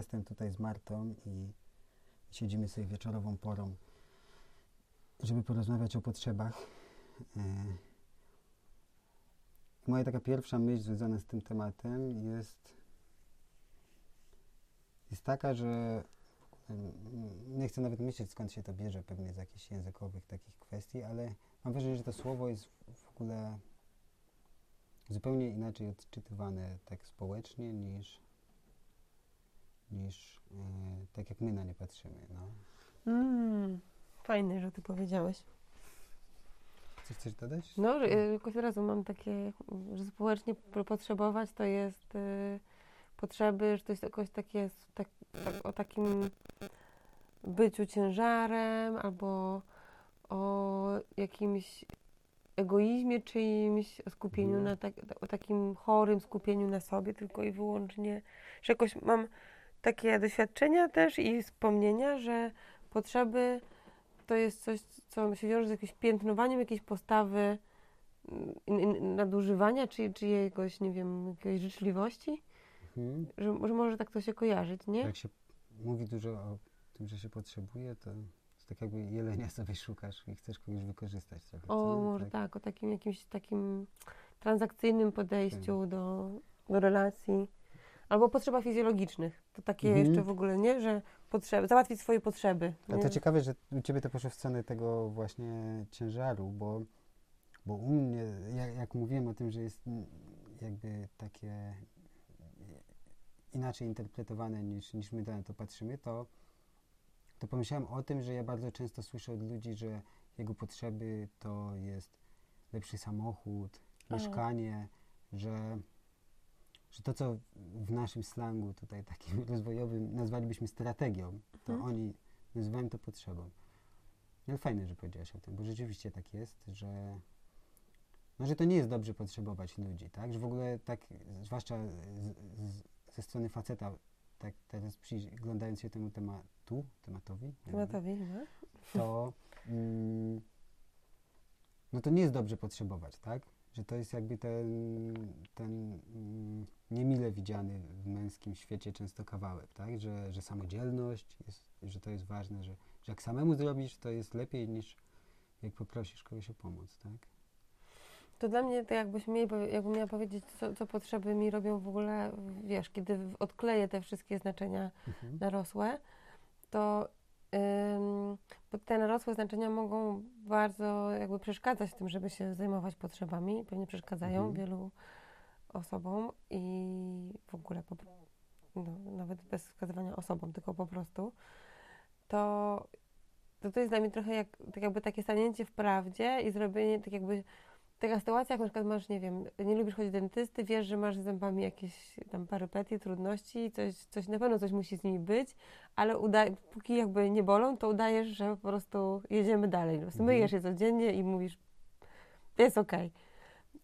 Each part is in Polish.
jestem tutaj z Martą i siedzimy sobie wieczorową porą, żeby porozmawiać o potrzebach. E, moja taka pierwsza myśl związana z tym tematem jest, jest taka, że nie chcę nawet myśleć skąd się to bierze, pewnie z jakichś językowych takich kwestii, ale mam wrażenie, że to słowo jest w ogóle zupełnie inaczej odczytywane tak społecznie niż, niż e, tak jak my na nie patrzymy. No. Mm, fajne, że ty powiedziałeś. Coś chcesz dodać? No, że, y, jakoś od razu mam takie, że społecznie potrzebować to jest y, potrzeby, że to jest jakoś takie tak, tak, o takim byciu ciężarem albo o jakimś egoizmie czyimś, o skupieniu Mhm. na tak, o takim chorym skupieniu na sobie tylko i wyłącznie, że jakoś mam takie doświadczenia też i wspomnienia, że potrzeby to jest coś, co się wiąże z jakimś piętnowaniem jakiejś postawy mm, in- in- nadużywania, czy czyjegoś, nie wiem, jakiejś życzliwości, Mhm. że, że może tak to się kojarzyć, nie? Jak się mówi dużo o tym, że się potrzebuje, to jest tak jakby jelenia sobie szukasz i chcesz kogoś wykorzystać trochę. co O, nie? może tak, o takim jakimś takim transakcyjnym podejściu Tak. do, do relacji. Albo potrzeba fizjologicznych. To takie Mhm. jeszcze w ogóle, nie? Że potrzeby, załatwić swoje potrzeby. A nie? to ciekawe, że u Ciebie to poszło w stronę tego właśnie ciężaru, bo, bo u mnie, jak, jak mówiłem o tym, że jest jakby takie inaczej interpretowane niż, niż my na to patrzymy, to, to pomyślałem o tym, że ja bardzo często słyszę od ludzi, że jego potrzeby to jest lepszy samochód, O. mieszkanie, że, że to, co w naszym slangu tutaj takim rozwojowym nazwalibyśmy strategią, to Mhm. oni nazywają to potrzebą. No fajne, że powiedziałaś o tym, bo rzeczywiście tak jest, że no, że to nie jest dobrze potrzebować ludzi, tak? Że w ogóle tak, zwłaszcza z, z, ze strony faceta, tak teraz przyglądając się temu tematu, tematowi, Tematowi, no. to mm, no to nie jest dobrze potrzebować, tak? Że to jest jakby ten, ten mm, niemile widziany w męskim świecie często kawałek, tak? Że, że samodzielność, jest, że to jest ważne, że, że jak samemu zrobisz, to jest lepiej niż jak poprosisz kogoś o pomoc, tak? To dla mnie, to jakbyś mieli, jakbym miała powiedzieć, co, co potrzeby mi robią w ogóle, wiesz, kiedy odkleję te wszystkie znaczenia Mhm. narosłe, to bo te narosłe znaczenia mogą bardzo jakby przeszkadzać w tym, żeby się zajmować potrzebami. Pewnie przeszkadzają Mhm. wielu osobom i w ogóle po, no, nawet bez wskazywania osobom, tylko po prostu. To, to to jest dla mnie trochę jak, tak jakby takie stanięcie w prawdzie i zrobienie tak jakby taka sytuacja, jak na przykład masz, nie wiem, nie lubisz chodzić do dentysty, wiesz, że masz z zębami jakieś tam parypetie, trudności, coś, coś na pewno coś musi z nimi być, ale uda- póki jakby nie bolą, to udajesz, że po prostu jedziemy dalej. Po prostu Mhm. myjesz je codziennie i mówisz, jest okej.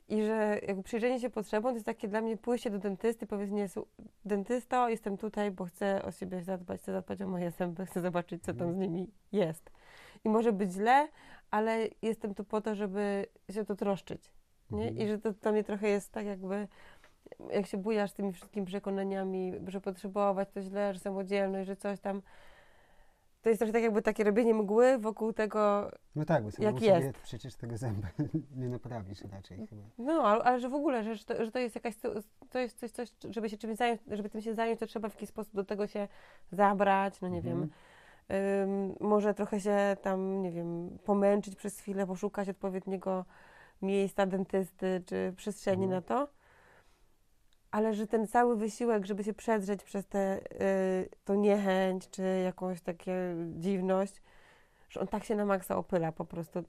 I że jakby przyjrzenie się potrzebom to jest takie dla mnie pójście do dentysty, powiedzenie, "Su- dentysto, jestem tutaj, bo chcę o siebie zadbać, chcę zadbać o moje zęby, chcę zobaczyć, co tam Mhm. z nimi jest. I może być źle, ale jestem tu po to, żeby się to troszczyć. Nie? Mhm. I że to dla mnie trochę jest tak jakby, jak się bujasz tymi wszystkimi przekonaniami, że potrzebować to źle, że samodzielność, że coś tam. To jest trochę tak jakby takie robienie mgły wokół tego, No tak, bo Jak samemu sobie jest. przecież tego zęba nie naprawisz raczej chyba. no, ale, ale że w ogóle, że, że, to, że to jest jakaś, to jest coś, coś, żeby się czymś zająć, żeby tym się zająć, to trzeba w jakiś sposób do tego się zabrać, no nie Mhm. wiem, Ym, może trochę się tam, nie wiem, pomęczyć przez chwilę, poszukać odpowiedniego miejsca dentysty czy przestrzeni Mhm. na to. Ale że ten cały wysiłek, żeby się przedrzeć przez tę y, niechęć czy jakąś takie dziwność, że on tak się na maksa opyla po prostu.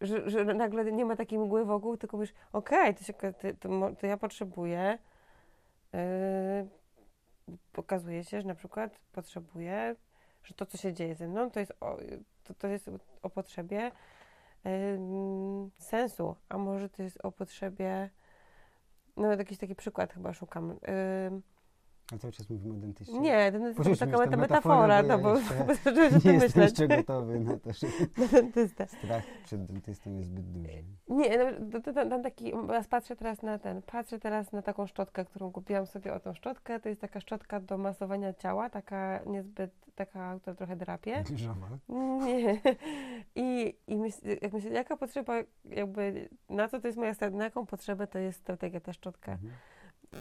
Że, że nagle nie ma takiej mgły wokół, tylko mówisz, okej, to, się, to, to, to ja potrzebuję yy, pokazuje się, że na przykład potrzebuję, że to, co się dzieje ze mną, to jest o, to, to jest o potrzebie ym, sensu, a może to jest o potrzebie, no jakiś taki przykład chyba szukam. A cały czas mówimy o dentyście. Nie, to jest taka meta- metafora, no bo zacząłeś o Nie tym myśleć. jeszcze gotowy na to, że dentystę. strach przed dentystą jest zbyt duży. Nie, no, to, tam taki, ja patrzę teraz na ten, patrzę teraz na taką szczotkę, którą kupiłam sobie o tą szczotkę. To jest taka szczotka do masowania ciała, taka niezbyt, taka, która trochę drapie. Różowa. Nie. Jak myślę, jaka potrzeba, jakby, na co to jest moja strategia, na jaką potrzebę to jest strategia ta szczotka. Mhm.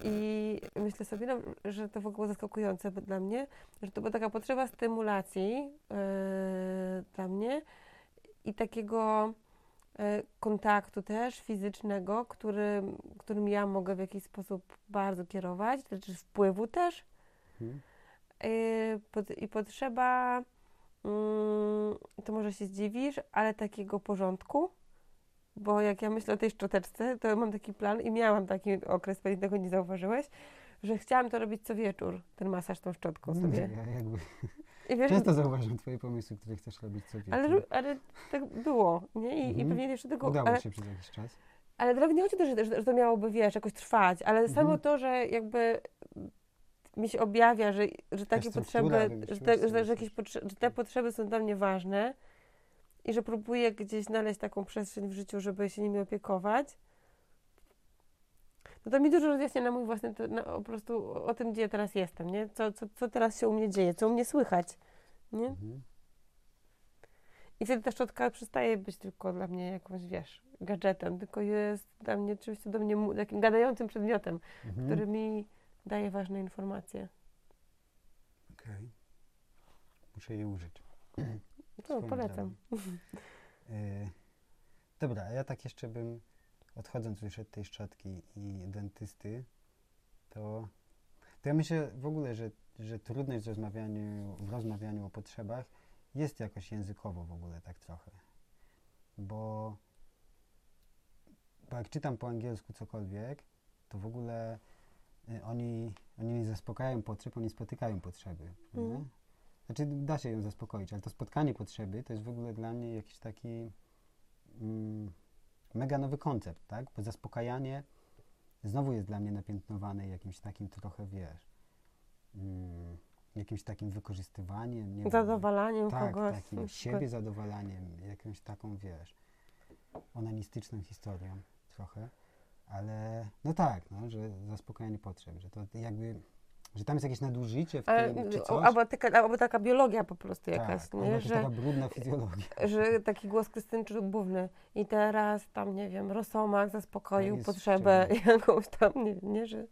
I myślę sobie, no, że to w ogóle zaskakujące dla mnie, że to była taka potrzeba stymulacji yy, dla mnie i takiego yy, kontaktu też fizycznego, którym, którym ja mogę w jakiś sposób bardzo kierować, czy wpływu też. Mhm. Yy, pot, I potrzeba, to może się zdziwisz, ale takiego porządku. Bo jak ja myślę o tej szczoteczce, to mam taki plan i miałam taki okres, pewnie tego nie zauważyłeś, że chciałam to robić co wieczór, ten masaż tą szczotką sobie. Ja jakby I wiesz, często zauważam twoje pomysły, które chcesz robić co wieczór. ale, ale tak było, nie? I, i Mhm. pewnie jeszcze tego... Udało ale, się przez jakiś czas. ale nawet nie chodzi o to, że, że, to miałoby, wiesz, jakoś trwać, ale samo Mhm. to, że jakby mi się objawia, że, że takie potrzeby, że, te, że, że, jakieś potrze- że te potrzeby są dla mnie ważne i że próbuję gdzieś znaleźć taką przestrzeń w życiu, żeby się nimi opiekować, no to mi dużo rozjaśnia na mój własny, to, na, po prostu o tym, gdzie ja teraz jestem, nie? Co, co, co teraz się u mnie dzieje, co u mnie słychać, nie? Mhm. I wtedy ta szczotka przestaje być tylko dla mnie jakąś, wiesz, gadżetem, tylko jest dla mnie oczywiście do mnie takim gadającym przedmiotem, Mhm. który mi daje ważne informacje. Okej. Muszę je użyć. To Swoją polecam. Y, Dobra, a ja tak jeszcze bym, odchodząc już od tej szczotki i dentysty, to, to ja myślę w ogóle, że, że trudność w rozmawianiu, w rozmawianiu o potrzebach jest jakoś językowo w ogóle tak trochę. Bo, bo jak czytam po angielsku cokolwiek, to w ogóle oni, oni nie zaspokajają potrzeb, oni spotykają potrzeby. Mhm. Znaczy da się ją zaspokoić, ale to spotkanie potrzeby to jest w ogóle dla mnie jakiś taki mm, mega nowy koncept, tak? Bo zaspokajanie znowu jest dla mnie napiętnowane jakimś takim trochę, wiesz, mm, jakimś takim wykorzystywaniem, nie wiem, Zadowalaniem tak, kogoś. takim siebie zadowalaniem, jakąś taką, wiesz, onanistyczną historią trochę, ale no tak, no, że zaspokajanie potrzeb, że to jakby, że tam jest jakieś nadużycie w Ale, tym, czy o, coś. albo, taka, albo taka biologia po prostu jakaś, tak, nie? Że, taka brudna fizjologia. że taki głos Krystyny Czubówny i teraz tam, nie wiem, Rosomak zaspokoił Tak jest potrzebę jakąś tam, nie, nie, że...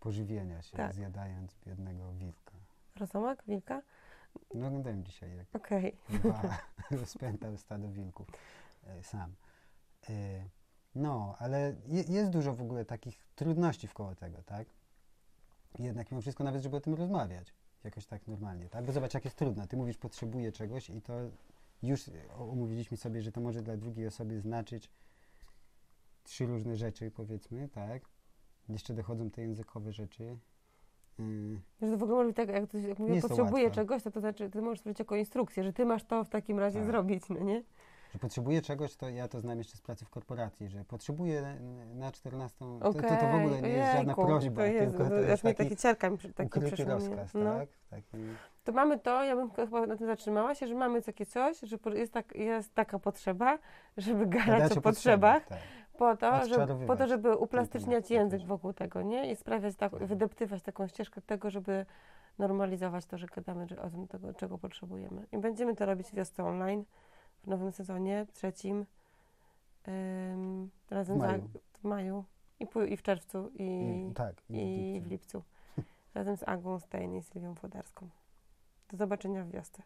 Pożywienia się, Tak. zjadając biednego wilka. Rosomak? Wilka? No oglądałem dzisiaj, jak Okej. dwa rozpętał stado wilków e, sam. E, no, ale je, jest dużo w ogóle takich trudności wkoło tego, tak? Jednak mimo wszystko nawet, żeby o tym rozmawiać jakoś tak normalnie, tak? Bo zobacz, jak jest trudno. Ty mówisz, potrzebuję czegoś i to już umówiliśmy sobie, że to może dla drugiej osoby znaczyć trzy różne rzeczy, powiedzmy, tak? Jeszcze dochodzą te językowe rzeczy. Yy, Że to w ogóle może tak, jak, jak mówię, potrzebuję czegoś, to to znaczy, ty możesz powiedzieć jako instrukcję, że ty masz to w takim razie Tak. zrobić, no nie? Że potrzebuję czegoś, to ja to znam jeszcze z pracy w korporacji, że potrzebuję na 14. To, to, to w ogóle nie jest żadna Ojejku, prośba, to jest, tylko to jest taki taki ciarka mi taki ukryty rozkaz, No. tak? Taki, To mamy to, ja bym chyba na tym zatrzymała się, że mamy takie coś, że jest, tak, jest taka potrzeba, żeby gadać o potrzebach, tak. po to, żeby, po to, żeby uplastyczniać język jakoś. wokół tego, nie? I sprawiać tak, Tak. wydeptywać taką ścieżkę tego, żeby normalizować to, że gadamy o tym, tego, czego potrzebujemy. I będziemy to robić wiosce online w nowym sezonie, trzecim, ym, razem W maju. z Ag- w maju i, i w czerwcu i, I, tak. i w lipcu. Razem z Agą Stein i Sylwią Włodarską. Do zobaczenia w wiosce.